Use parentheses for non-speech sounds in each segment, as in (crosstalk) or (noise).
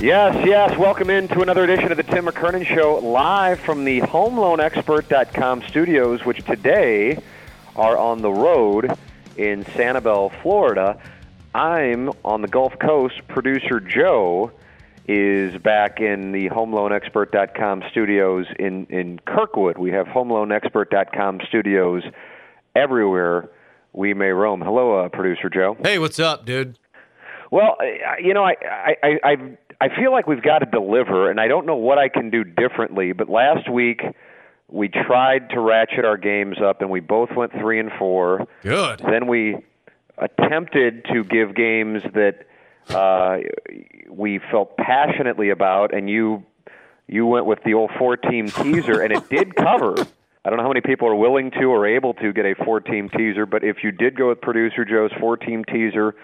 Yes, yes. Welcome into another edition of the Tim McKernan Show, live from the HomeLoanExpert.com studios, which today are on the road in Sanibel, Florida. I'm on the Gulf Coast. Producer Joe is back in the HomeLoanExpert.com studios in, in Kirkwood. We have HomeLoanExpert.com studios everywhere we may roam. Hello, uh, Producer Joe. Hey, what's up, dude? Well, you know, I, I, I, I feel like we've got to deliver, and I don't know what I can do differently. But last week we tried to ratchet our games up, and we both went three and four. Good. Then we attempted to give games that uh, we felt passionately about, and you you went with the old four team (laughs) teaser, and it did cover. I don't know how many people are willing to or able to get a four team teaser, but if you did go with producer Joe's four team teaser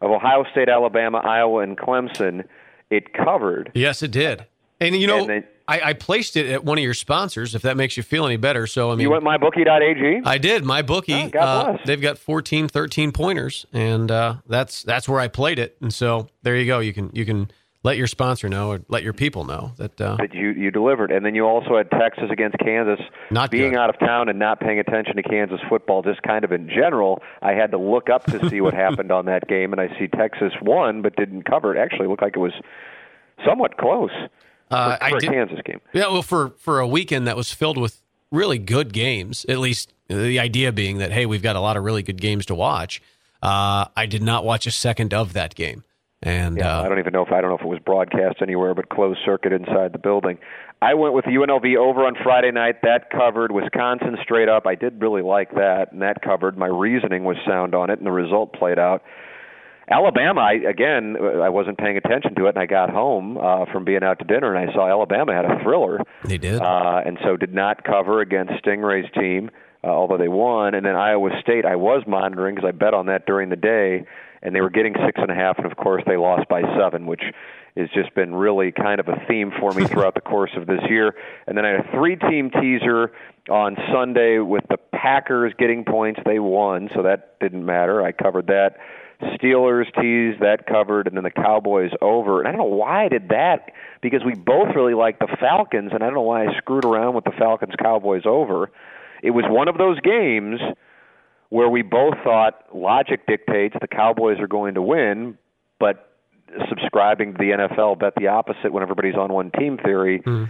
of Ohio State, Alabama, Iowa, and Clemson, it covered. Yes, it did. And you know, And they- I, I placed it at one of your sponsors. If that makes you feel any better, so I mean, You went mybookie.ag? I did. My bookie. Oh, uh, they've got 14, 13 pointers, and uh, that's that's where I played it. And so there you go. You can you can let your sponsor know or let your people know that. Uh, that you you delivered, and then you also had Texas against Kansas. Not being good. out of town and not paying attention to Kansas football, just kind of in general. I had to look up to (laughs) see what happened on that game, and I see Texas won but didn't cover. It actually looked like it was somewhat close uh, for, I for a did. Kansas game. Yeah, well, for for a weekend that was filled with really good games, at least the idea being that hey, we've got a lot of really good games to watch. Uh, I did not watch a second of that game, and Yeah, uh, I don't even know if I don't know if it was broadcast anywhere, but closed circuit inside the building. I went with UNLV over on Friday night. That covered Wisconsin straight up. I did really like that, and that covered. My reasoning was sound on it, and the result played out. Alabama, I, again, I wasn't paying attention to it, and I got home uh, from being out to dinner, and I saw Alabama had a thriller, they did. uh, and so did not cover against Stingray's team, uh, although they won. And then Iowa State, I was monitoring because I bet on that during the day, and they were getting six and a half, and of course they lost by seven, which has just been really kind of a theme for me (laughs) throughout the course of this year. And then I had a three-team teaser on Sunday with the Packers getting points. They won, so that didn't matter. I covered that. Steelers teased that covered, and then the Cowboys over. And I don't know why I did that because we both really like the Falcons, and I don't know why I screwed around with the Falcons Cowboys over. It was one of those games where we both thought logic dictates the Cowboys are going to win, but subscribing to the NFL bet the opposite when everybody's on one team theory, hmm.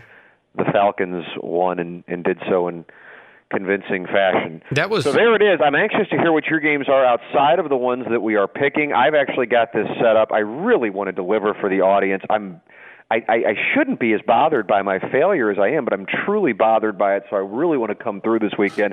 the Falcons won and, and did so in convincing fashion. That was- so. There it is. I'm anxious to hear what your games are outside of the ones that we are picking. I've actually got this set up. I really want to deliver for the audience. I'm. I, I, I shouldn't be as bothered by my failure as I am, but I'm truly bothered by it. So I really want to come through this weekend.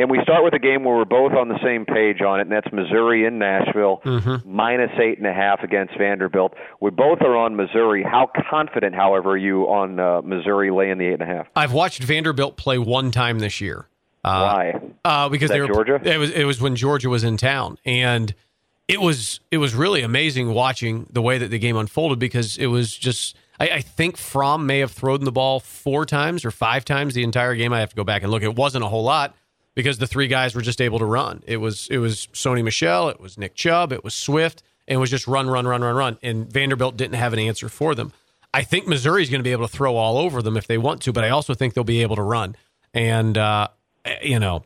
And we start with a game where we're both on the same page on it, and that's Missouri in Nashville, minus eight and a half against Vanderbilt. We both are on Missouri. How confident, however, are you on uh, Missouri laying the eight and a half? I've watched Vanderbilt play one time this year. Uh, Why? Uh, because they were Georgia? It was it was when Georgia was in town, and it was it was really amazing watching the way that the game unfolded because it was just. I, I think Fromm may have thrown the ball four times or five times the entire game. I have to go back and look. It wasn't a whole lot because the three guys were just able to run. It was it was Sony Michel, it was Nick Chubb, it was Swift, and it was just run, run, run, run, run. And Vanderbilt didn't have an answer for them. I think Missouri's going to be able to throw all over them if they want to, but I also think they'll be able to run. And uh, you know,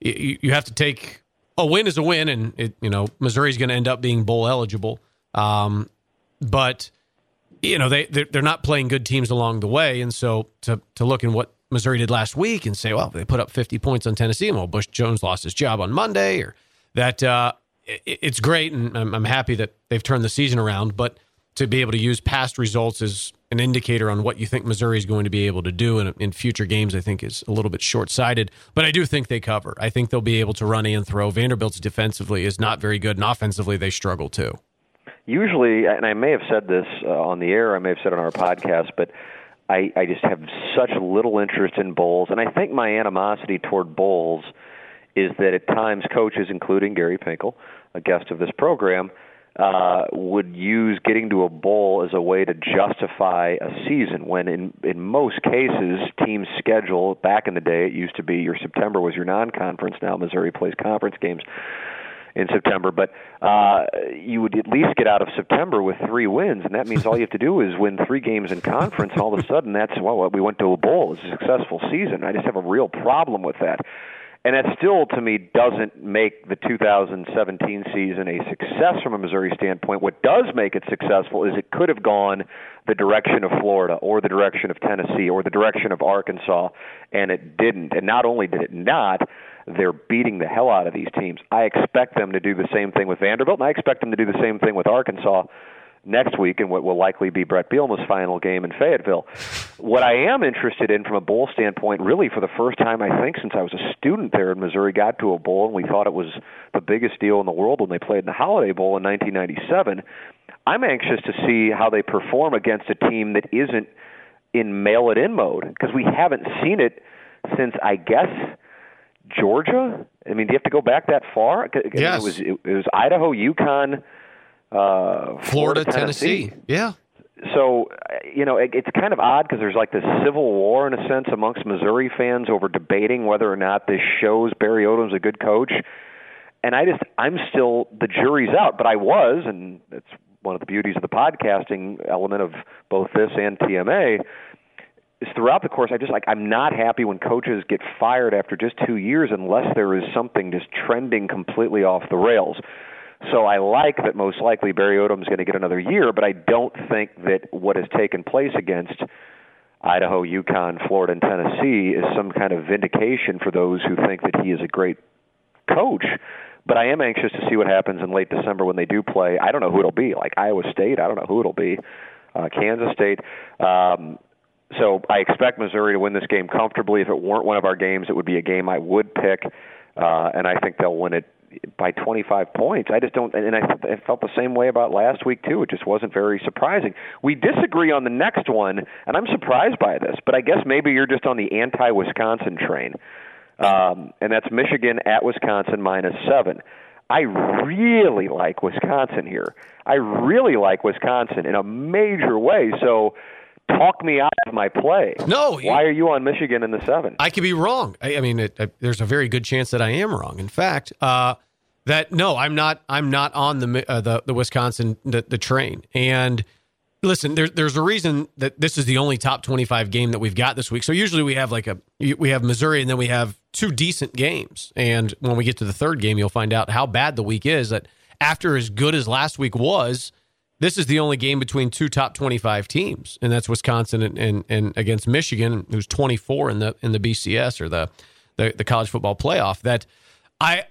you, you have to take a win is a win, and it, you know Missouri's going to end up being bowl eligible. Um, but you know they they're not playing good teams along the way, and so to to look in what Missouri did last week and say, well, they put up 50 points on Tennessee, and well, Butch Jones lost his job on Monday, or that uh, it, it's great, and I'm, I'm happy that they've turned the season around, but to be able to use past results as an indicator on what you think Missouri is going to be able to do in, in future games, I think is a little bit short sighted. But I do think they cover. I think they'll be able to run and throw. Vanderbilt's defensively is not very good, and offensively they struggle too. Usually, and I may have said this uh, on the air, I may have said it on our podcast, but I, I just have such little interest in bowls, and I think my animosity toward bowls is that at times coaches, including Gary Pinkel, a guest of this program, uh, would use getting to a bowl as a way to justify a season when in in most cases teams schedule back in the day it used to be your September was your non-conference now Missouri plays conference games in September but uh you would at least get out of September with 3 wins and that means all you have to do is win 3 games in conference and all of a sudden that's well we went to a bowl it's a successful season I just have a real problem with that and that still, to me, doesn't make the 2017 season a success from a Missouri standpoint. What does make it successful is it could have gone the direction of Florida or the direction of Tennessee or the direction of Arkansas, and it didn't. And not only did it not, they're beating the hell out of these teams. I expect them to do the same thing with Vanderbilt, and I expect them to do the same thing with Arkansas next week in what will likely be Bret Bielema's final game in Fayetteville. What I am interested in from a bowl standpoint, really for the first time I think since I was a student there in Missouri, got to a bowl and we thought it was the biggest deal in the world when they played in the Holiday Bowl in 1997. I'm anxious to see how they perform against a team that isn't in mail it in mode because we haven't seen it since I guess Georgia. I mean, do you have to go back that far? Yes. It was it was Idaho, UConn uh, Florida, Florida Tennessee. Tennessee. Yeah. So, you know, it, it's kind of odd because there's like this civil war in a sense amongst Missouri fans over debating whether or not this shows Barry Odom's a good coach. And I just, I'm still, the jury's out, but I was, and it's one of the beauties of the podcasting element of both this and TMA, is throughout the course, I just like, I'm not happy when coaches get fired after just two years unless there is something just trending completely off the rails. So I like that most likely Barry Odom's going to get another year, but I don't think that what has taken place against Idaho, UConn, Florida, and Tennessee is some kind of vindication for those who think that he is a great coach. But I am anxious to see what happens in late December when they do play. I don't know who it'll be, like Iowa State. I don't know who it'll be. Uh, Kansas State. Um, so I expect Missouri to win this game comfortably. If it weren't one of our games, it would be a game I would pick, uh, and I think they'll win it by 25 points. I just don't, and I, I felt the same way about last week too. It just wasn't very surprising. We disagree on the next one, and I'm surprised by this. But I guess maybe you're just on the anti-Wisconsin train, um, and that's Michigan at Wisconsin minus seven. I really like Wisconsin here. I really like Wisconsin in a major way. So talk me out of my play. No, why are you on Michigan in the seven? I could be wrong. I, I mean, it, it, there's a very good chance that I am wrong. In fact, uh, that no, I'm not. I'm not on the uh, the, the Wisconsin the, the train. And listen, there's there's a reason that this is the only top 25 game that we've got this week. So usually we have like a we have Missouri and then we have two decent games. And when we get to the third game, you'll find out how bad the week is. That after as good as last week was, this is the only game between two top 25 teams, and that's Wisconsin and, and, and against Michigan, who's 24 in the in the BCS or the, the the college football playoff. That I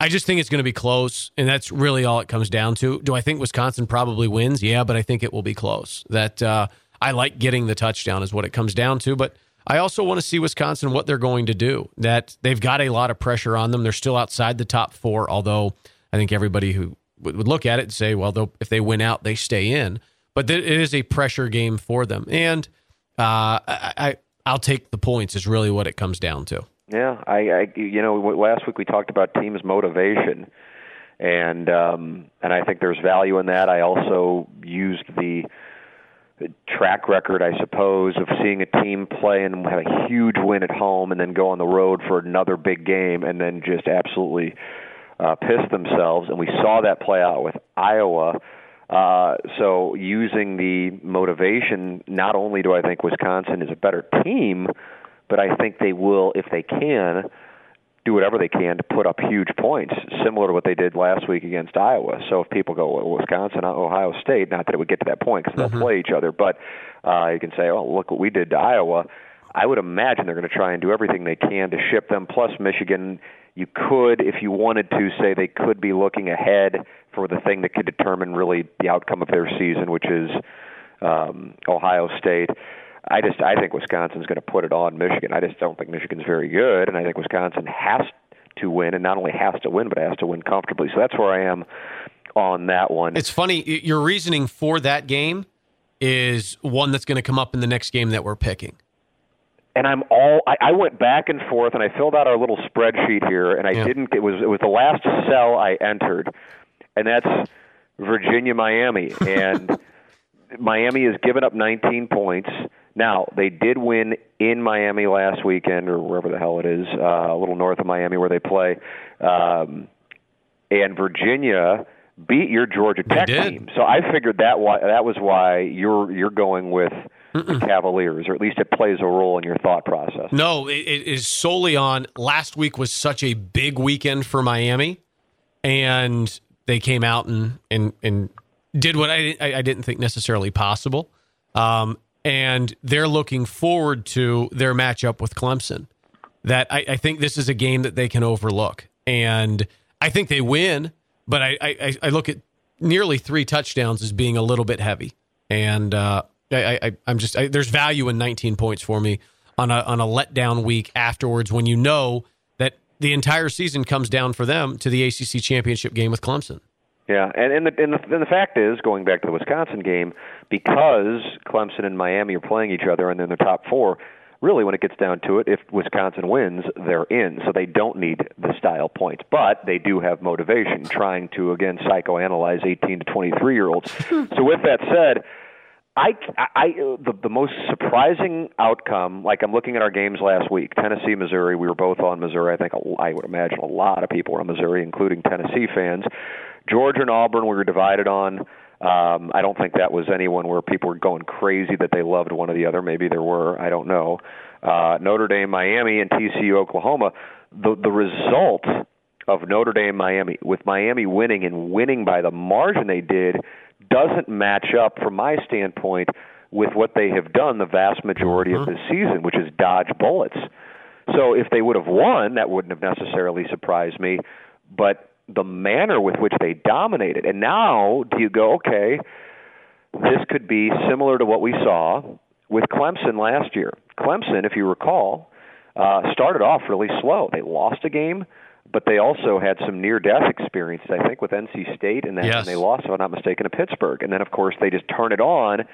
I just think it's going to be close, and that's really all it comes down to. Do I think Wisconsin probably wins? Yeah, but I think it will be close. That uh, I like getting the touchdown is what it comes down to, but. I also want to see Wisconsin what they're going to do. That they've got a lot of pressure on them. They're still outside the top four, although I think everybody who would look at it and say, well, if they win out, they stay in. But it is a pressure game for them, and uh, I, I will take the points. Is really what it comes down to. Yeah, I, I you know last week we talked about teams' motivation, and um, and I think there's value in that. I also used the track record, I suppose, of seeing a team play and have a huge win at home, and then go on the road for another big game, and then just absolutely uh, piss themselves. And we saw that play out with Iowa. Uh, so using the motivation, not only do I think Wisconsin is a better team, but I think they will, if they can, do whatever they can to put up huge points, similar to what they did last week against Iowa. So if people go well, Wisconsin, Ohio State, not that it would get to that point because they'll mm-hmm. play each other, but uh, you can say, oh, look what we did to Iowa. I would imagine they're going to try and do everything they can to ship them. Plus, Michigan, you could, if you wanted to, say they could be looking ahead for the thing that could determine really the outcome of their season, which is um, Ohio State. I just I think Wisconsin's going to put it on Michigan. I just don't think Michigan's very good, and I think Wisconsin has to win, and not only has to win, but has to win comfortably. So that's where I am on that one. It's funny your reasoning for that game is one that's going to come up in the next game that we're picking. And I'm all I, I went back and forth, and I filled out our little spreadsheet here, and I yeah. didn't. It was it was the last cell I entered, and that's Virginia Miami, and (laughs) Miami has given up 19 points. Now, they did win in Miami last weekend, or wherever the hell it is, uh, a little north of Miami where they play. Um, and Virginia beat your Georgia Tech team. So I figured that why, that was why you're you're going with Mm-mm. the Cavaliers, or at least it plays a role in your thought process. No, it, it is solely on last week was such a big weekend for Miami, and they came out and and and did what I I didn't think necessarily possible. Um, and they're looking forward to their matchup with Clemson. That I, I, think this is a game that they can overlook, and I think they win. But I, I, I look at nearly three touchdowns as being a little bit heavy, and uh, I, I, am just there's value in 19 points for me on a on a letdown week afterwards when you know that the entire season comes down for them to the ACC championship game with Clemson. Yeah, and and the, and the and the fact is, going back to the Wisconsin game, because Clemson and Miami are playing each other and they're in the top four. Really, when it gets down to it, if Wisconsin wins, they're in. So they don't need the style points, but they do have motivation, trying to again psychoanalyze 18 to 23 year olds. (laughs) so with that said. I, I, the, the most surprising outcome, like I'm looking at our games last week, Tennessee, Missouri. We were both on Missouri. I think I would imagine a lot of people were on Missouri, including Tennessee fans. Georgia and Auburn we were divided on. Um, I don't think that was anyone where people were going crazy that they loved one or the other. Maybe there were. I don't know. Uh, Notre Dame, Miami, and TCU, Oklahoma. The the result of Notre Dame, Miami, with Miami winning and winning by the margin they did, doesn't match up from my standpoint with what they have done the vast majority mm-hmm. of this season, which is dodge bullets. So if they would have won, that wouldn't have necessarily surprised me. But the manner with which they dominated. And now do you go, okay, this could be similar to what we saw with Clemson last year. Clemson, if you recall, uh, started off really slow. They lost a game, but they also had some near death experiences, I think, with NC State, and then yes. they lost, if I'm not mistaken, to Pittsburgh. And then, of course, they just turned it on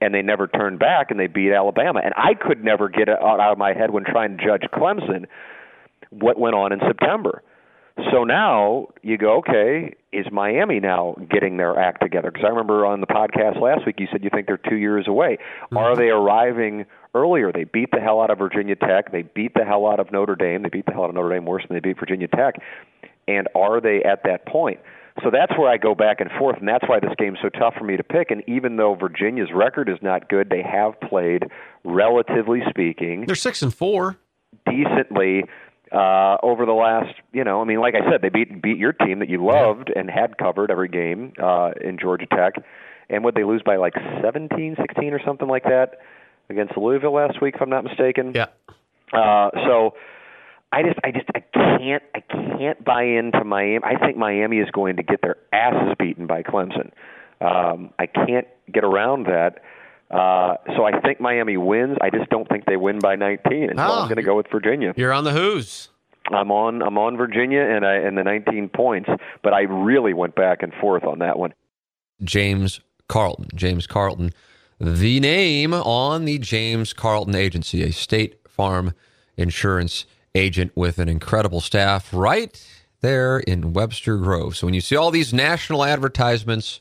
and they never turned back and they beat Alabama. And I could never get it out of my head when trying to judge Clemson what went on in September. So now you go, okay, is Miami now getting their act together? Because I remember on the podcast last week you said you think they're two years away. Mm-hmm. Are they arriving earlier? They beat the hell out of Virginia Tech. They beat the hell out of Notre Dame. They beat the hell out of Notre Dame worse than they beat Virginia Tech. And are they at that point? So that's where I go back and forth, and that's why this game's so tough for me to pick. And even though Virginia's record is not good, they have played, relatively speaking, they're six and four, decently uh, over the last, you know, I mean, like I said, they beat beat your team that you loved and had covered every game uh, in Georgia Tech, and would they lose by like 17, 16 or something like that against Louisville last week, if I'm not mistaken? Yeah. Uh, so I just, I just, I can't, I can't buy into Miami. I think Miami is going to get their asses beaten by Clemson. Um, I can't get around that. Uh, so I think Miami wins. I just don't think they win by 19, and so I'm going to go with Virginia. You're on the Who's. I'm on I'm on Virginia and I and the 19 points, but I really went back and forth on that one. James Carlton, James Carlton, the name on the James Carlton Agency, a State Farm insurance agent with an incredible staff right there in Webster Grove. So when you see all these national advertisements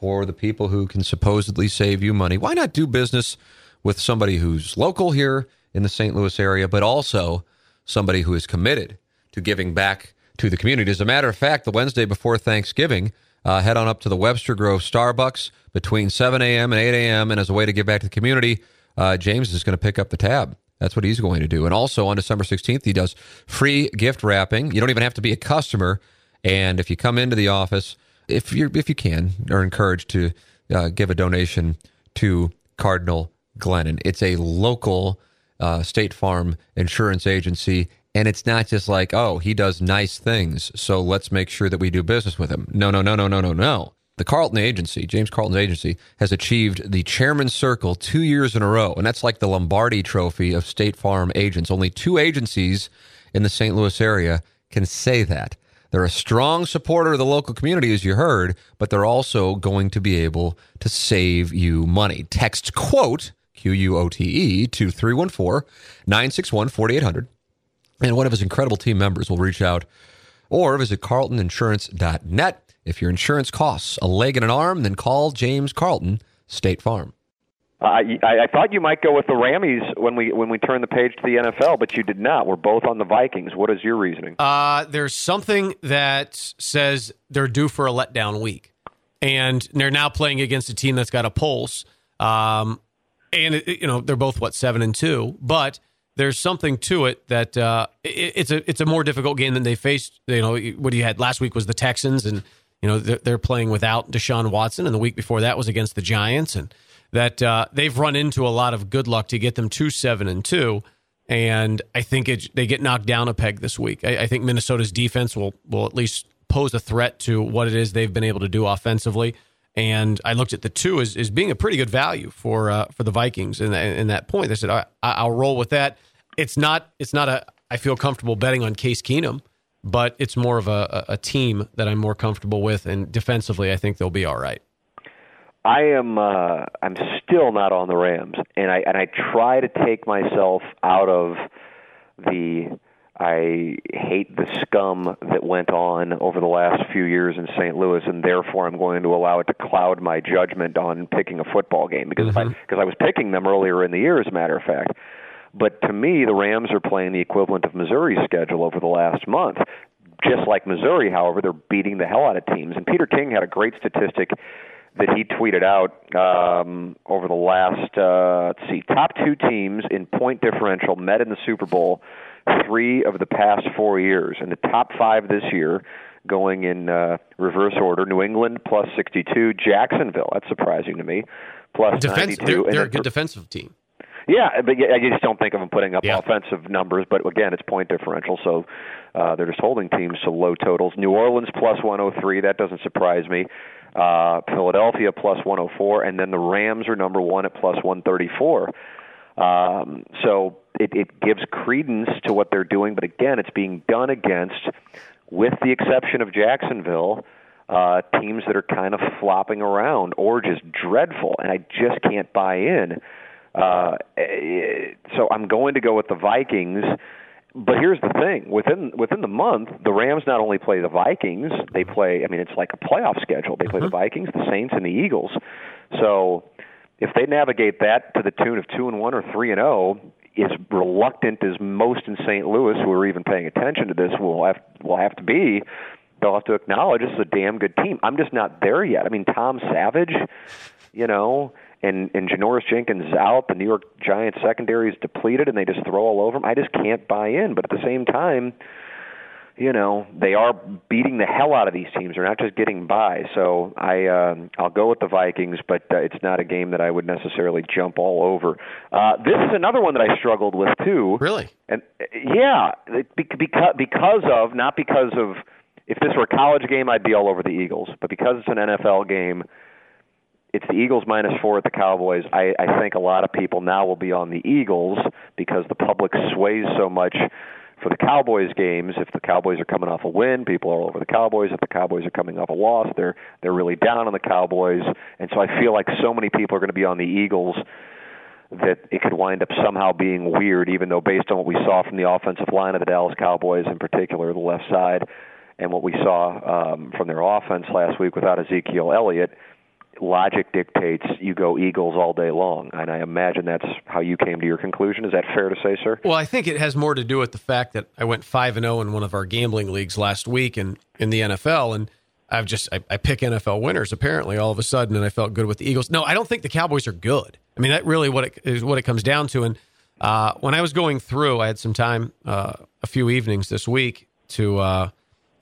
for the people who can supposedly save you money. Why not do business with somebody who's local here in the St. Louis area, but also somebody who is committed to giving back to the community? As a matter of fact, the Wednesday before Thanksgiving, uh, head on up to the Webster Grove Starbucks between 7 a.m. and 8 a.m. And as a way to give back to the community, uh, James is going to pick up the tab That's what he's going to do. And also on December 16th, he does free gift wrapping. You don't even have to be a customer. And if you come into the office, if you if you can, are encouraged to uh, give a donation to Cardinal Glennon. It's a local uh, State Farm insurance agency. And it's not just like, oh, he does nice things, so let's make sure that we do business with him. No, no, no, no, no, no, no. The Carlton agency, James Carlton's agency, has achieved the chairman's circle two years in a row. And that's like the Lombardi trophy of State Farm agents. Only two agencies in the St. Louis area can say that. They're a strong supporter of the local community, as you heard, but they're also going to be able to save you money. Text quote, Q U O T E, to 314 961 4800. And one of his incredible team members will reach out or visit carltoninsurance.net. If your insurance costs a leg and an arm, then call James Carlton State Farm. I, I I thought you might go with the Rammies when we when we turned the page to the NFL, but you did not. We're both on the Vikings. What is your reasoning? Uh, there's something that says they're due for a letdown week, and they're now playing against a team that's got a pulse. Um, and it, you know they're both what seven and two, but there's something to it that uh, it, it's a it's a more difficult game than they faced. You know what you had last week was the Texans, and you know they're, they're playing without Deshaun Watson, and the week before that was against the Giants, and that uh, they've run into a lot of good luck to get them to seven and two. And I think it, they get knocked down a peg this week. I, I think Minnesota's defense will will at least pose a threat to what it is they've been able to do offensively. And I looked at the two as, as being a pretty good value for uh, for the Vikings in, that point. I said I, I'll roll with that. It's not it's not a I feel comfortable betting on Case Keenum, but it's more of a, a team that I'm more comfortable with. And defensively, I think they'll be all right. I am uh I'm still not on the Rams and I and I try to take myself out of the I hate the scum that went on over the last few years in St. Louis, and therefore I'm going to allow it to cloud my judgment on picking a football game because mm-hmm. I because I was picking them earlier in the year, as a matter of fact. But to me, the Rams are playing the equivalent of Missouri's schedule over the last month. Just like Missouri, however, they're beating the hell out of teams. And Peter King had a great statistic that he tweeted out um, over the last uh, let's see top two teams in point differential met in the Super Bowl three of the past four years, and the top five this year going in uh, reverse order: New England plus 62, Jacksonville. That's surprising to me. Plus Defense, 92. They're, they're a good defensive team. Yeah, but I just don't think of them putting up yeah. offensive numbers. But again, it's point differential, so uh, they're just holding teams to low totals. New Orleans plus 103. That doesn't surprise me uh, Philadelphia plus 104, and then the Rams are number one at plus 134. Um, so it, it gives credence to what they're doing, but again, it's being done against, with the exception of Jacksonville, uh, teams that are kind of flopping around or just dreadful, and I just can't buy in. Uh, eh, so I'm going to go with the Vikings but here's the thing within within the month the rams not only play the vikings they play i mean it's like a playoff schedule they play the mm-hmm. vikings the saints and the eagles so if they navigate that to the tune of two and one or three and zero oh, as reluctant as most in st louis who are even paying attention to this will have will have to be they'll have to acknowledge this is a damn good team i'm just not there yet i mean tom savage you know and and Janoris Jenkins is out. The New York Giants secondary is depleted, and they just throw all over them. I just can't buy in. But at the same time, you know they are beating the hell out of these teams. They're not just getting by. So I uh, I'll go with the Vikings, but uh, it's not a game that I would necessarily jump all over. Uh, this is another one that I struggled with too. Really? And yeah, because because of not because of if this were a college game, I'd be all over the Eagles, but because it's an NFL game it's the Eagles minus four at the Cowboys. I, I think a lot of people now will be on the Eagles because the public sways so much for the Cowboys games. If the Cowboys are coming off a win, people are all over the Cowboys. If the Cowboys are coming off a loss, they're they're really down on the Cowboys. And so I feel like so many people are going to be on the Eagles that it could wind up somehow being weird, even though based on what we saw from the offensive line of the Dallas Cowboys, in particular the left side, and what we saw um, from their offense last week without Ezekiel Elliott logic dictates you go Eagles all day long. And I imagine that's how you came to your conclusion. Is that fair to say, sir? Well, I think it has more to do with the fact that I went 5 and 0 in one of our gambling leagues last week in, in the NFL. And I've just, I, I pick NFL winners apparently all of a sudden. And I felt good with the Eagles. No, I don't think the Cowboys are good. I mean, that really what it is what it comes down to. And Uh, when I was going through, I had some time, uh, a few evenings this week to. Uh,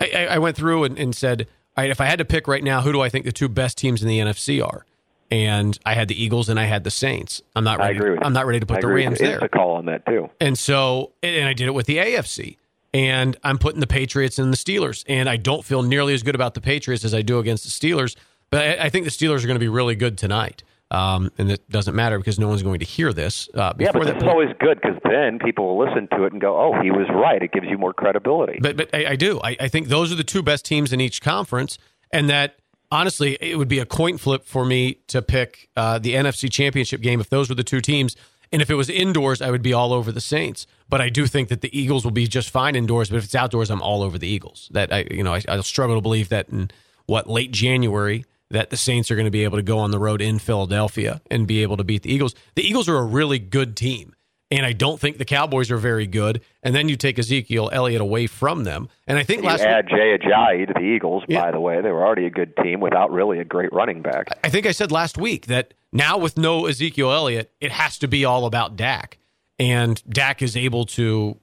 I, I, went through and, and said, right, if I had to pick right now, who do I think the two best teams in the NFC are? And I had the Eagles and I had the Saints. I'm not ready. I agree with I'm not ready to put I the. Rams it's there. a call on that too. And so, and I did it with the AFC. And I'm putting the Patriots and the Steelers. And I don't feel nearly as good about the Patriots as I do against the Steelers. But I, I think the Steelers are going to be really good tonight. Um, and it doesn't matter because no one's going to hear this. Uh, Yeah, but that's always good because then people will listen to it and go, "Oh, he was right." It gives you more credibility. But but I, I do. I, I think those are the two best teams in each conference, and that honestly, it would be a coin flip for me to pick uh, the NFC Championship game if those were the two teams. And if it was indoors, I would be all over the Saints. But I do think that the Eagles will be just fine indoors. But if it's outdoors, I'm all over the Eagles. That I you know I, I'll struggle to believe that in what late January that the Saints are going to be able to go on the road in Philadelphia and be able to beat the Eagles. The Eagles are a really good team. And I don't think the Cowboys are very good. And then you take Ezekiel Elliott away from them. And I think last week. you last add Jay Ajayi to the Eagles. Yeah. By the way, they were already a good team without really a great running back. I think I said last week that now with no Ezekiel Elliott, it has to be all about Dak. And Dak is able to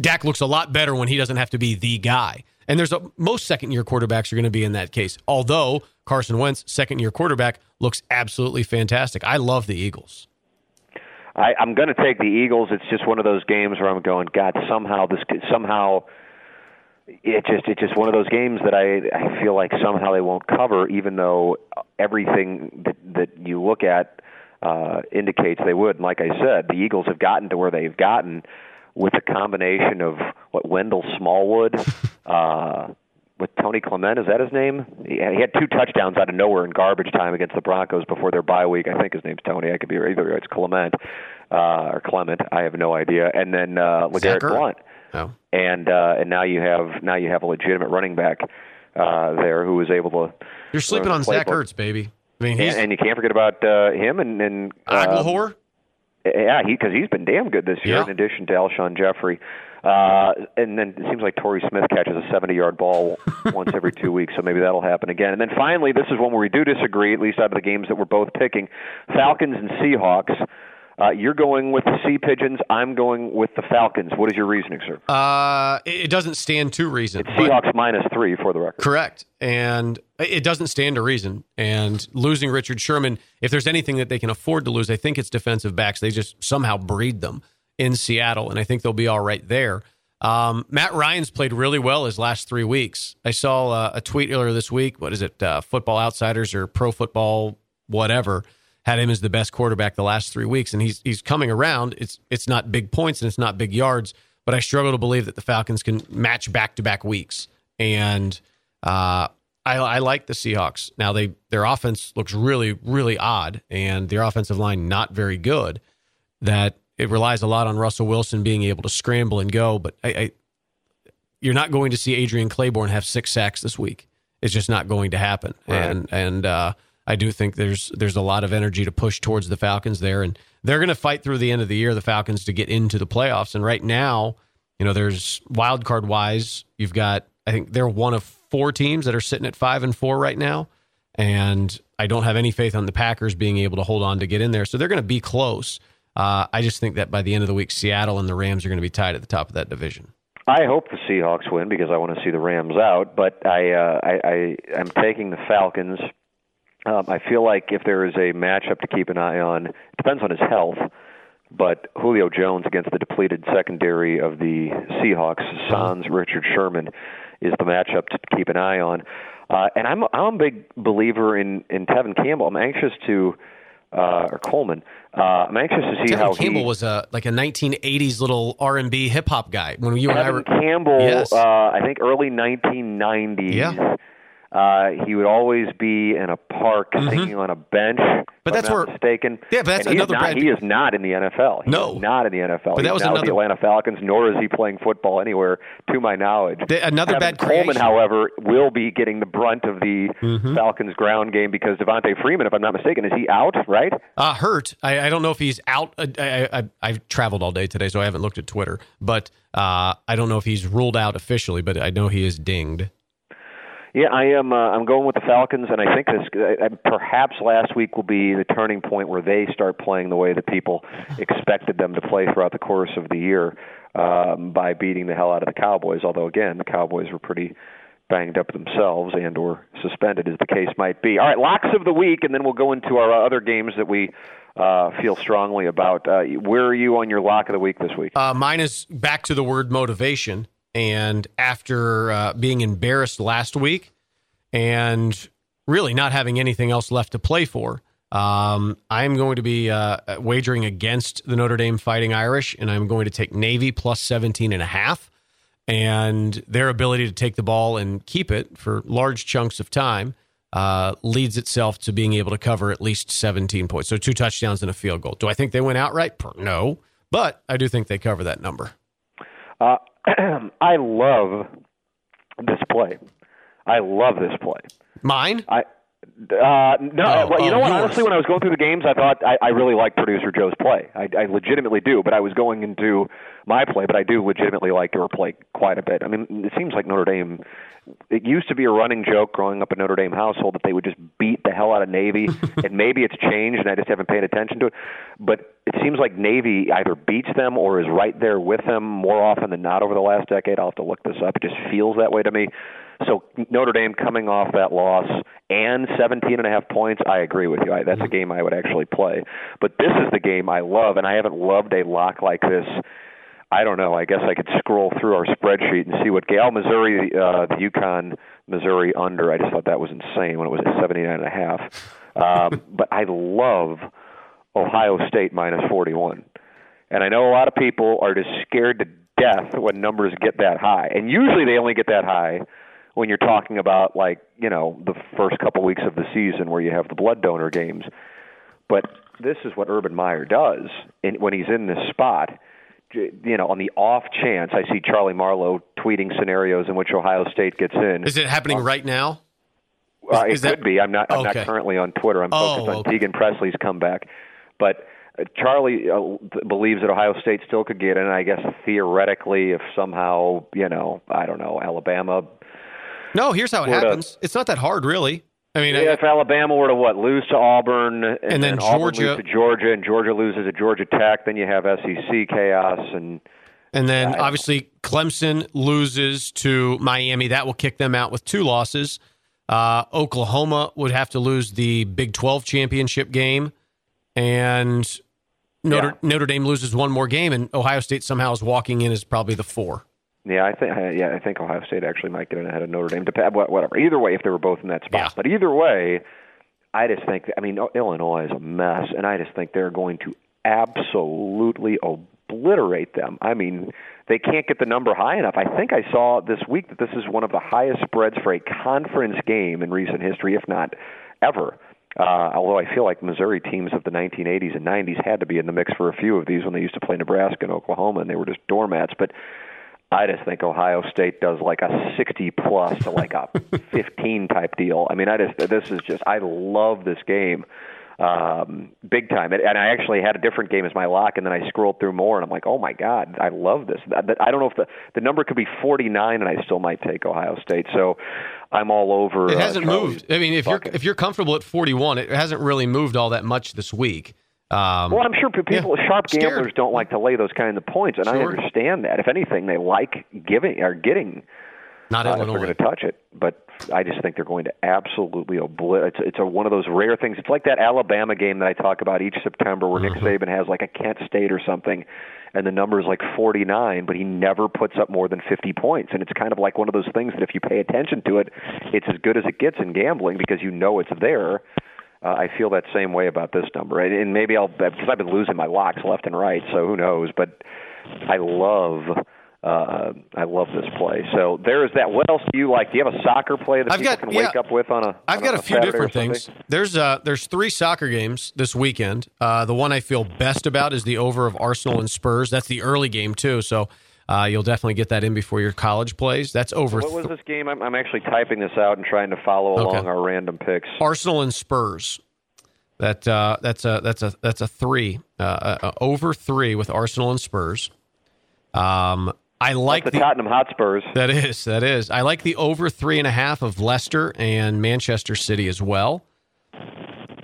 Dak looks a lot better when he doesn't have to be the guy. And there's a most second year quarterbacks are going to be in that case. Although Carson Wentz, second year quarterback, looks absolutely fantastic. I love the Eagles. I, I'm going to take the Eagles. It's just one of those games where I'm going, God, somehow this could- somehow it just it's just one of those games that I I feel like somehow they won't cover, even though everything that that you look at uh, indicates they would. And like I said, the Eagles have gotten to where they've gotten with a combination of what Wendell Smallwood. (laughs) Uh, with Tony Clement, is that his name? He he had two touchdowns out of nowhere in garbage time against the Broncos before their bye week. I think his name's Tony. I could be either it's Clement uh, or Clement. I have no idea. And then uh, LeGarrette. Blount, Oh. and uh, and now you have now you have a legitimate running back uh, there who was able to. You're sleeping on the Zach. Ertz, baby. I mean, And, and you can't forget about uh, him and and uh, Agholor. Yeah, he because he's been damn good this year. Yeah. In addition to Alshon Jeffery, uh, and then it seems like Torrey Smith catches a seventy-yard ball (laughs) once every two weeks, so maybe that'll happen again. And then finally, this is one where we do disagree, at least out of the games that we're both picking: Falcons and Seahawks. Uh, you're going with the Sea Pigeons. I'm going with the Falcons. What is your reasoning, sir? Uh, it doesn't stand to reason. It's Seahawks minus three for the record. Correct. And it doesn't stand to reason. And losing Richard Sherman, if there's anything that they can afford to lose, I think it's defensive backs. They just somehow breed them in Seattle, and I think they'll be all right there. Um, Matt Ryan's played really well his last three weeks. I saw uh, a tweet earlier this week. What is it? Uh, Football Outsiders or Pro Football, whatever, had him as the best quarterback the last three weeks, and he's he's coming around. It's it's not big points and it's not big yards, but I struggle to believe that the Falcons can match back to back weeks. And uh, I, I like the Seahawks. Now they their offense looks really really odd, and their offensive line not very good. That it relies a lot on Russell Wilson being able to scramble and go, but I, I you're not going to see Adrian Clayborn have six sacks this week. It's just not going to happen. And and uh, I do think there's there's a lot of energy to push towards the Falcons there, and they're going to fight through the end of the year, the Falcons, to get into the playoffs. And right now, you know, there's wild card wise, you've got I think they're one of four teams that are sitting at five and four right now, and I don't have any faith on the Packers being able to hold on to get in there. So they're going to be close. Uh, I just think that by the end of the week, Seattle and the Rams are going to be tied at the top of that division. I hope the Seahawks win because I want to see the Rams out, but I uh, I, I I'm taking the Falcons. Um, I feel like if there is a matchup to keep an eye on, it depends on his health. But Julio Jones against the depleted secondary of the Seahawks, Sans Richard Sherman, is the matchup to keep an eye on. Uh, and I'm I'm a big believer in in Tevin Campbell. I'm anxious to uh, or Coleman. Uh, I'm anxious to see Tevin how Campbell he, was a like a 1980s little R&B hip hop guy when you and I were. Campbell, Yes. uh, I think early 1990s. Yeah. Uh, he would always be in a park singing on a bench. Mm-hmm. But that's where- mistaken. Yeah, but that's And he is another not, Brad- He is not in the NFL. He No. is not in the NFL. But that was not with another- the Atlanta Falcons, nor is he playing football anywhere, to my knowledge. The- another Kevin bad Coleman, creation. however, will be getting the brunt of the Mm-hmm. Falcons ground game because Devonta Freeman, if I'm not mistaken, is he out? Right? Uh, hurt. I, I don't know if he's out. I, I, I've traveled all day today, so I haven't looked at Twitter. But uh, I don't know if he's ruled out officially, but I know he is dinged. Yeah, I am. Uh, I'm going with the Falcons, and I think this uh, perhaps last week will be the turning point where they start playing the way that people expected them to play throughout the course of the year um, by beating the hell out of the Cowboys. Although again, the Cowboys were pretty banged up themselves and or suspended, as the case might be. All right, locks of the week, and then we'll go into our other games that we uh, feel strongly about. Uh, where are you on your lock of the week this week? Uh, mine is back to the word motivation. And after uh, being embarrassed last week and really not having anything else left to play for, um, I'm going to be uh, wagering against the Notre Dame Fighting Irish, and I'm going to take Navy plus 17 and a half. And their ability to take the ball and keep it for large chunks of time uh, leads itself to being able to cover at least 17 points. So two touchdowns and a field goal. Do I think they went outright? No, but I do think they cover that number. Uh, (clears throat) I love this play. I love this play. Mine? I uh, no, Oh, you oh, know what? yours. Honestly, when I was going through the games, I thought I, I really liked producer Joe's play. I, I legitimately do, but I was going into my play, but I do legitimately like your play quite a bit. I mean, it seems like Notre Dame. It used to be a running joke growing up in Notre Dame household that they would just beat the hell out of Navy, (laughs) and maybe it's changed, and I just haven't paid attention to it. But it seems like Navy either beats them or is right there with them more often than not over the last decade. I'll have to look this up. It just feels that way to me. So Notre Dame coming off that loss and 17 and a half points, I agree with you. I, that's a game I would actually play. But this is the game I love, and I haven't loved a lock like this. I don't know. I guess I could scroll through our spreadsheet and see what Gal Missouri, uh, the UConn Missouri under. I just thought that was insane when it was at 79 and a half. Um, (laughs) but I love Ohio State minus 41. And I know a lot of people are just scared to death when numbers get that high. And usually they only get that high when you're talking about like, you know, the first couple weeks of the season where you have the blood donor games. But this is what Urban Meyer does in, when he's in this spot. You know, on the off chance, I see Charlie Marlowe tweeting scenarios in which Ohio State gets in. Is it happening right now? Uh, it that- could be. I'm not. I'm Okay. not currently on Twitter. I'm Oh, focused on okay. Tegan Presley's comeback, but uh, Charlie uh, believes that Ohio State still could get in. I guess theoretically, if somehow you know, I don't know, Alabama. No, here's how it to- happens. It's not that hard, really. I mean, I- if Alabama were to what lose to Auburn and, And then Auburn Georgia- to Georgia and Georgia loses to Georgia Tech, then you have SEC chaos and and then obviously Clemson loses to Miami. That will kick them out with two losses. Uh, Oklahoma would have to lose the Big 12 championship game. And Notre, Yeah. Notre Dame loses one more game, and Ohio State somehow is walking in as probably the four. Yeah, I think uh, yeah, I think Ohio State actually might get in ahead of Notre Dame. Dep- wha- whatever. Either way, if they were both in that spot. Yeah. But either way, I just think. I mean, Illinois is a mess, and I just think they're going to absolutely obliterate them. I mean, they can't get the number high enough. I think I saw this week that this is one of the highest spreads for a conference game in recent history, if not ever. Uh, although I feel like Missouri teams of the 1980s and 90s had to be in the mix for a few of these when they used to play Nebraska and Oklahoma, and they were just doormats. But I just think Ohio State does like a 60 plus to (laughs) like a 15 type deal. I mean, I just this is just I love this game um, big time. And, and I actually had a different game as my lock, and then I scrolled through more, and I'm like, oh my god, I love this. That- I don't know if the the number could be 49, and I still might take Ohio State. So I'm all over. It uh, hasn't Charlie's moved. I mean, if you're if you're comfortable at 41, it hasn't really moved all that much this week. Um, Well, I'm sure people, Yeah. sharp Scared. gamblers, don't like to lay those kind of points, and I understand that. If anything, they like giving or getting not uh, if they're going to touch it. But I just think they're going to absolutely obliterate. It's, it's a, one of those rare things. It's like that Alabama game that I talk about each September, where Mm-hmm. Nick Saban has like a Kent State or something, and the number is like 49, but he never puts up more than 50 points. And it's kind of like one of those things that if you pay attention to it, it's as good as it gets in gambling because you know it's there. Uh, I feel that same way about this number, and, and maybe I'll because I've been losing my locks left and right, so who knows? But I love. Uh, I love this play. So there is that. What else do you like? Do you have a soccer play that I've people got- can yeah. wake up with on a? I've on got a a few Saturday different things. There's uh there's three soccer games this weekend. Uh, the one I feel best about is the over of Arsenal and Spurs. That's the early game too, so uh, you'll definitely get that in before your college plays. That's over. What was th- this game? I'm, I'm actually typing this out and trying to follow Okay. along our random picks. Arsenal and Spurs. That uh, that's a that's a that's a three uh, uh, over three with Arsenal and Spurs. Um, I like the, the Tottenham Hotspurs. That is, that is. I like the over three and a half of Leicester and Manchester City as well,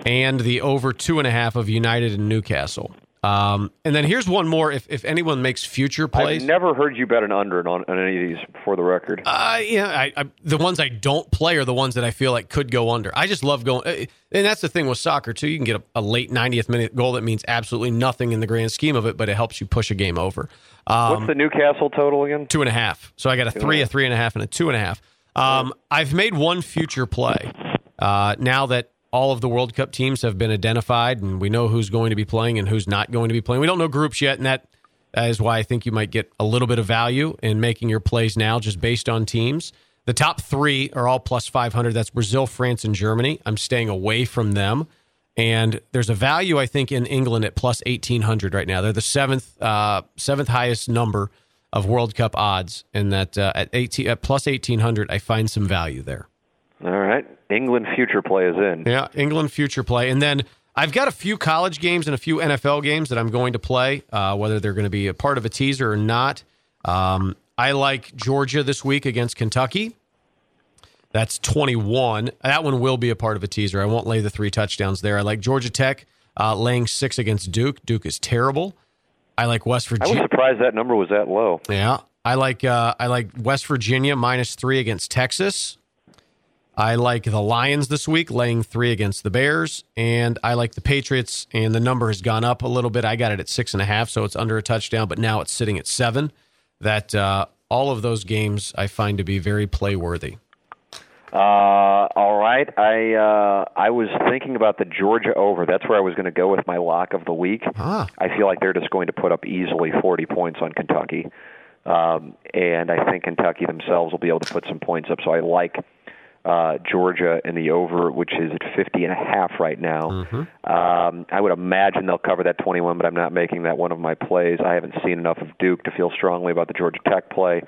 and the over two and a half of United and Newcastle. Um, and then here's one more. If if anyone makes future plays, I've never heard you bet an under on, on any of these for the record. uh, yeah, I, I, the ones I don't play are the ones that I feel like could go under. I just love going, uh, and that's the thing with soccer too. You can get a, a late 90th minute goal that means absolutely nothing in the grand scheme of it, but it helps you push a game over. Um, What's the Newcastle total again? two and a half. So I got a three, a three and a half, and a two and a half. Um, I've made one future play uh, now that all of the World Cup teams have been identified and we know who's going to be playing and who's not going to be playing. We don't know groups yet, and that is why I think you might get a little bit of value in making your plays now just based on teams. The top three are all plus 500. That's Brazil, France, and Germany. I'm staying away from them. And there's a value, I think, in England at plus 1800 right now. They're the seventh, uh, seventh highest number of World Cup odds, and that uh, at 18, at plus 1800, I find some value there. All right. England future play is in. Yeah, England future play, and then I've got a few college games and a few NFL games that I'm going to play, uh, whether they're going to be a part of a teaser or not. Um, I like Georgia this week against Kentucky. That's 21. That one will be a part of a teaser. I won't lay the three touchdowns there. I like Georgia Tech uh, laying six against Duke. Duke is terrible. I like West Virginia. I was surprised that number was that low. Yeah, I like uh, I like West Virginia minus three against Texas. I like the Lions this week laying three against the Bears, and I like the Patriots. And the number has gone up a little bit. I got it at six and a half, so it's under a touchdown, but now it's sitting at seven. That uh, all of those games I find to be very play worthy. Uh, all right. I uh, I was thinking about the Georgia over. That's where I was going to go with my lock of the week. Ah. I feel like they're just going to put up easily 40 points on Kentucky, um, and I think Kentucky themselves will be able to put some points up. So I like uh, Georgia in the over, which is at 50 and a half right now. Um, I would imagine they'll cover that 21, but I'm not making that one of my plays. I haven't seen enough of Duke to feel strongly about the Georgia Tech play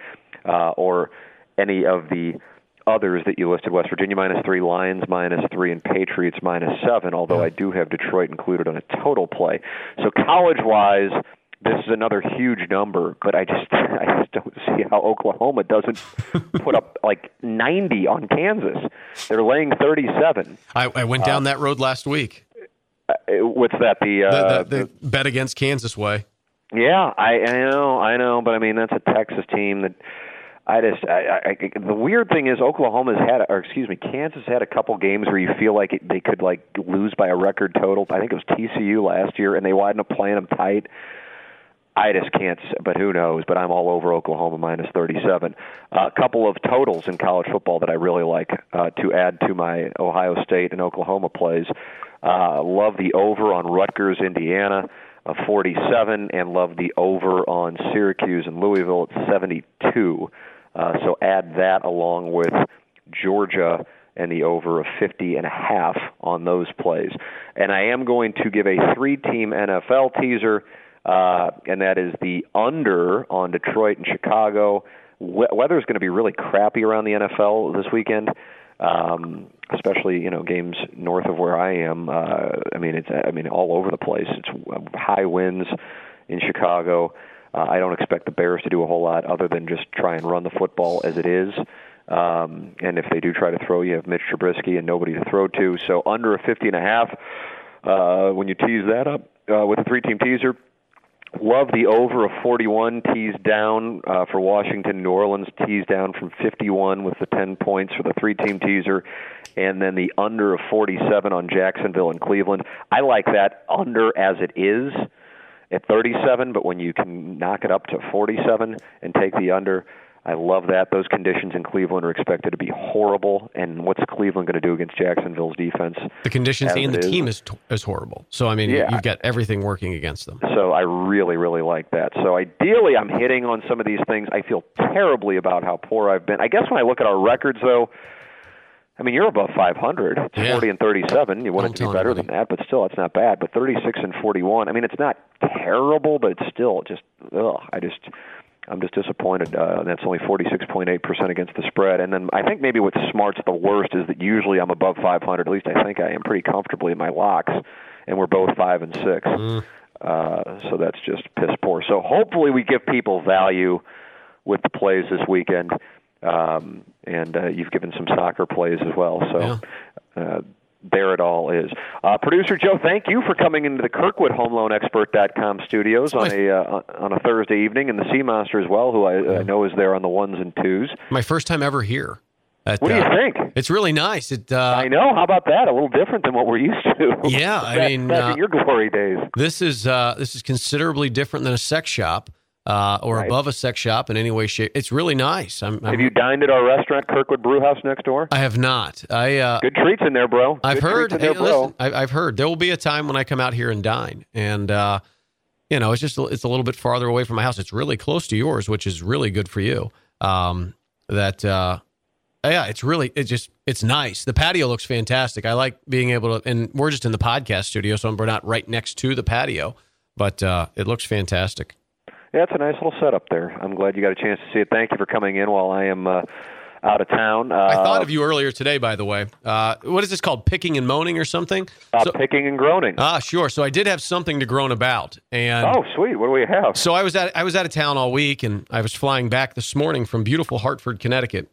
uh, or any of the others that you listed West Virginia minus three, Lions minus three, and Patriots minus seven, although I do have Detroit included on a total play. So college wise, this is another huge number, but I just (laughs) I just don't see how Oklahoma doesn't (laughs) put up like 90 on Kansas. They're laying 37. I, I went down that road last week. Uh, what's that? The, uh, The, the, the bet against Kansas way. Yeah, I, I know, I know, but I mean that's a Texas team that I just I, I, the weird thing is Oklahoma's had or excuse me Kansas had a couple games where you feel like it, they could like lose by a record total. I think it was TCU last year, and they wind up playing them tight. I just can't, but who knows? But I'm all over Oklahoma minus 37. A couple of totals in college football that I really like uh, to add to my Ohio State and Oklahoma plays. Uh, love the over on Rutgers, Indiana, uh, 47, and love the over on Syracuse and Louisville at 72. Uh, so add that along with Georgia and the over of 50 and a half on those plays. And I am going to give a three-team NFL teaser, uh, and that is the under on Detroit and Chicago. We- weather's going to be really crappy around the NFL this weekend, um, especially you know games north of where I am. Uh, I mean, it's I mean all over the place. It's uh, high winds in Chicago. Uh, I don't expect the Bears to do a whole lot other than just try and run the football as it is. Um, and if they do try to throw, you have Mitch Trubisky and nobody to throw to. So under a 50 and a half, uh, when you tease that up uh, with a three-team teaser, Love the over of 41 tees down uh, for Washington. New Orleans tees down from 51 with the 10 points for the three team teaser. And then the under of 47 on Jacksonville and Cleveland. I like that under as it is at 37, but when you can knock it up to 47 and take the under, I love that. Those conditions in Cleveland are expected to be horrible. And what's Cleveland going to do against Jacksonville's defense? The conditions and the is. team is is horrible. So I mean, Yeah. you've got everything working against them. So I really, really like that. So ideally, I'm hitting on some of these things. I feel terribly about how poor I've been. I guess when I look at our records, though, I mean, you're above 500. It's Yeah. 40 and 37. You want Don't it to be better anybody. than that, but still, it's not bad. But 36 and 41. I mean, it's not terrible, but it's still just. Ugh, I just. I'm just disappointed. Uh, that's only 46.8% against the spread. And then I think maybe what smarts the worst is that usually I'm above 500. At least I think I am pretty comfortably in my locks, and we're both five and six. Uh, so that's just piss poor. So hopefully we give people value with the plays this weekend, um, and uh, you've given some soccer plays as well. So. Yeah. Uh, there it all is. Uh, Producer Joe, thank you for coming into the Kirkwood HomeLoanExpert.com studios on a uh, on a Thursday evening, and the Sea Monster as well, who I, I know is there on the ones and twos. My first time ever here. At, What do you uh, think? It's really nice. It uh, I know. How about that? A little different than what we're used to. Yeah, I (laughs) mean, uh, your glory days. This is uh, this is considerably different than a sex shop uh, or Right. above a sex shop in any way, shape. It's really nice. I'm, I'm, Have you dined at our restaurant, Kirkwood Brew House, next door? I have not. I uh, Good treats in there, bro. I've Good heard. there, hey, bro. listen, I, I've heard there will be a time when I come out here and dine, and uh, you know, it's just it's a little bit farther away from my house. It's really close to yours, which is really good for you. Um, that uh, yeah, it's really it just it's nice. The patio looks fantastic. I like being able to, and we're just in the podcast studio, so we're not right next to the patio, but uh, it looks fantastic. Yeah, it's a nice little setup there. I'm glad you got a chance to see it. Thank you for coming in while I am uh, out of town. Uh, I thought of you earlier today, by the way. Uh, what is this called? Picking and moaning or something? uh, So- picking and groaning. ah, sure. So I did have something to groan about, and oh, sweet. What do we have? So I was at I was out of town all week, and I was flying back this morning from beautiful Hartford, Connecticut,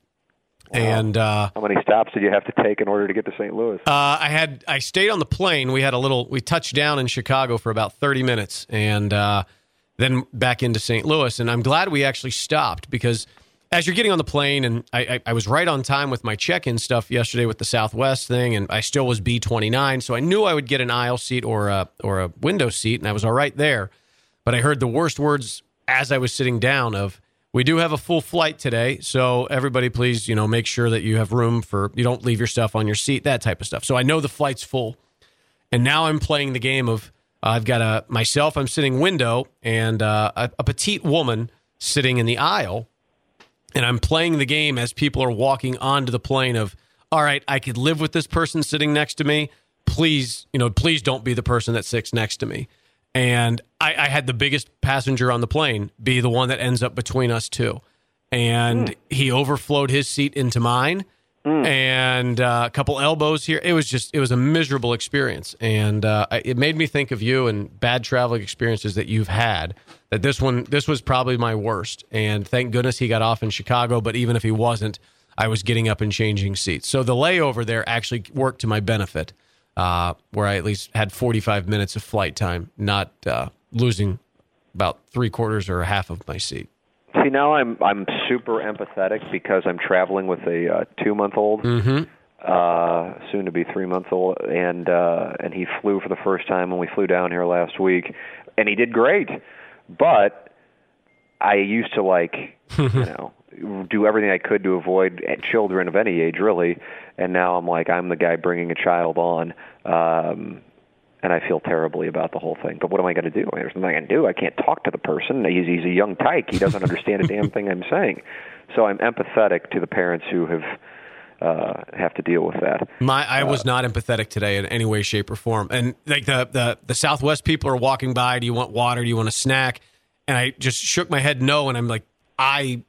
and uh, How many stops did you have to take in order to get to St. Louis? uh, I had I stayed on the plane. We had a little we touched down in Chicago for about thirty minutes, and uh, then back into St. Louis. And I'm glad we actually stopped because as you're getting on the plane, and I, I, I was right on time with my check-in stuff yesterday with the Southwest thing, and I still was B29, so I knew I would get an aisle seat or a or a window seat, and I was all right there. But I heard the worst words as I was sitting down of we do have a full flight today, so everybody please, you know, make sure that you have room for you don't leave your stuff on your seat, that type of stuff. So I know the flight's full. And now I'm playing the game of I've got a myself, I'm sitting window, and uh, a, a petite woman sitting in the aisle, and I'm playing the game as people are walking onto the plane of, all right, I could live with this person sitting next to me. Please, you know, please don't be the person that sits next to me. And I, I had the biggest passenger on the plane be the one that ends up between us two. And he overflowed his seat into mine and uh, a couple elbows here. It was just, it was a miserable experience. And uh, it made me think of you and bad traveling experiences that you've had. That this one, this was probably my worst. And thank goodness he got off in Chicago. But even if he wasn't, I was getting up and changing seats. So the layover there actually worked to my benefit, uh, where I at least had 45 minutes of flight time, not uh, losing about three quarters or a half of my seat. See, now I'm I'm super empathetic because I'm traveling with a uh, two month old, Mm-hmm. uh, soon to be three months old, and uh, and he flew for the first time when we flew down here last week, and he did great, but I used to like (laughs) you know do everything I could to avoid children of any age really, and now I'm like I'm the guy bringing a child on. Um, and I feel terribly about the whole thing. But what am I going to do? There's nothing I can do. I can't talk to the person. He's he's a young tyke. He doesn't understand a damn thing I'm saying. So I'm empathetic to the parents who have uh, have to deal with that. My, I was not empathetic today in any way, shape, or form. And like the, the the Southwest people are walking by. Do you want water? Do you want a snack? And I just shook my head no. And I'm like, I,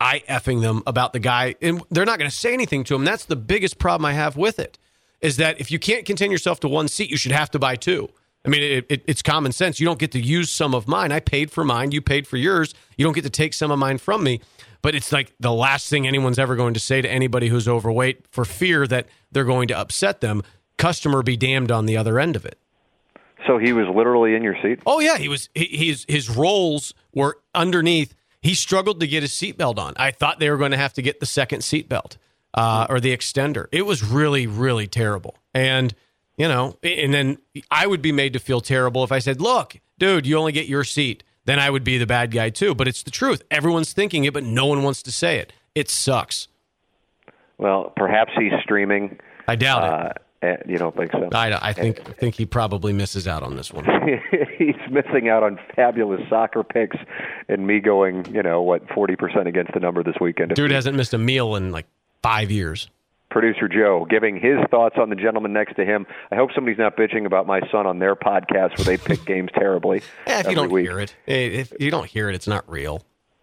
I effing them about the guy, and they're not going to say anything to him. That's the biggest problem I have with it, is that if you can't contain yourself to one seat, you should have to buy two. I mean, it, it, it's common sense. You don't get to use some of mine. I paid for mine. You paid for yours. You don't get to take some of mine from me. But it's like the last thing anyone's ever going to say to anybody who's overweight for fear that they're going to upset them. Customer be damned on the other end of it. So he was literally in your seat. Oh yeah, he was. He, his his rolls were underneath. He struggled to get his seatbelt on. I thought they were going to have to get the second seatbelt uh, or the extender. It was really really terrible. And you know, and then I would be made to feel terrible if I said, "Look, dude, you only get your seat." Then I would be the bad guy too. But it's the truth. Everyone's thinking it, but no one wants to say it. It sucks. Well, perhaps he's streaming. I doubt it. Uh, and you don't think so? I, I think I think he probably misses out on this one. (laughs) he's missing out on fabulous soccer picks and me going, you know, what, 40% against the number this weekend. Dude hasn't missed a meal in like five years. Producer Joe giving his thoughts on the gentleman next to him. I hope somebody's not bitching about my son on their podcast where they pick (laughs) games terribly Yeah, if you don't week. hear it, if you don't hear it, it's not real. (laughs)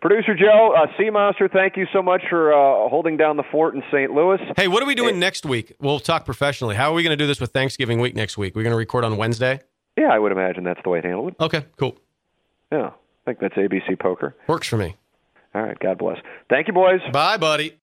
Producer Joe, uh, Sea Monster, thank you so much for uh, holding down the fort in St. Louis. Hey, what are we doing next week? We'll talk professionally. How are we going to do this with Thanksgiving week next week? We're going to record on Wednesday. Yeah, I would imagine that's the way to handle it. Okay, cool. Yeah. I think that's ABC Poker. Works for me. All right. God bless. Thank you, boys. Bye, buddy.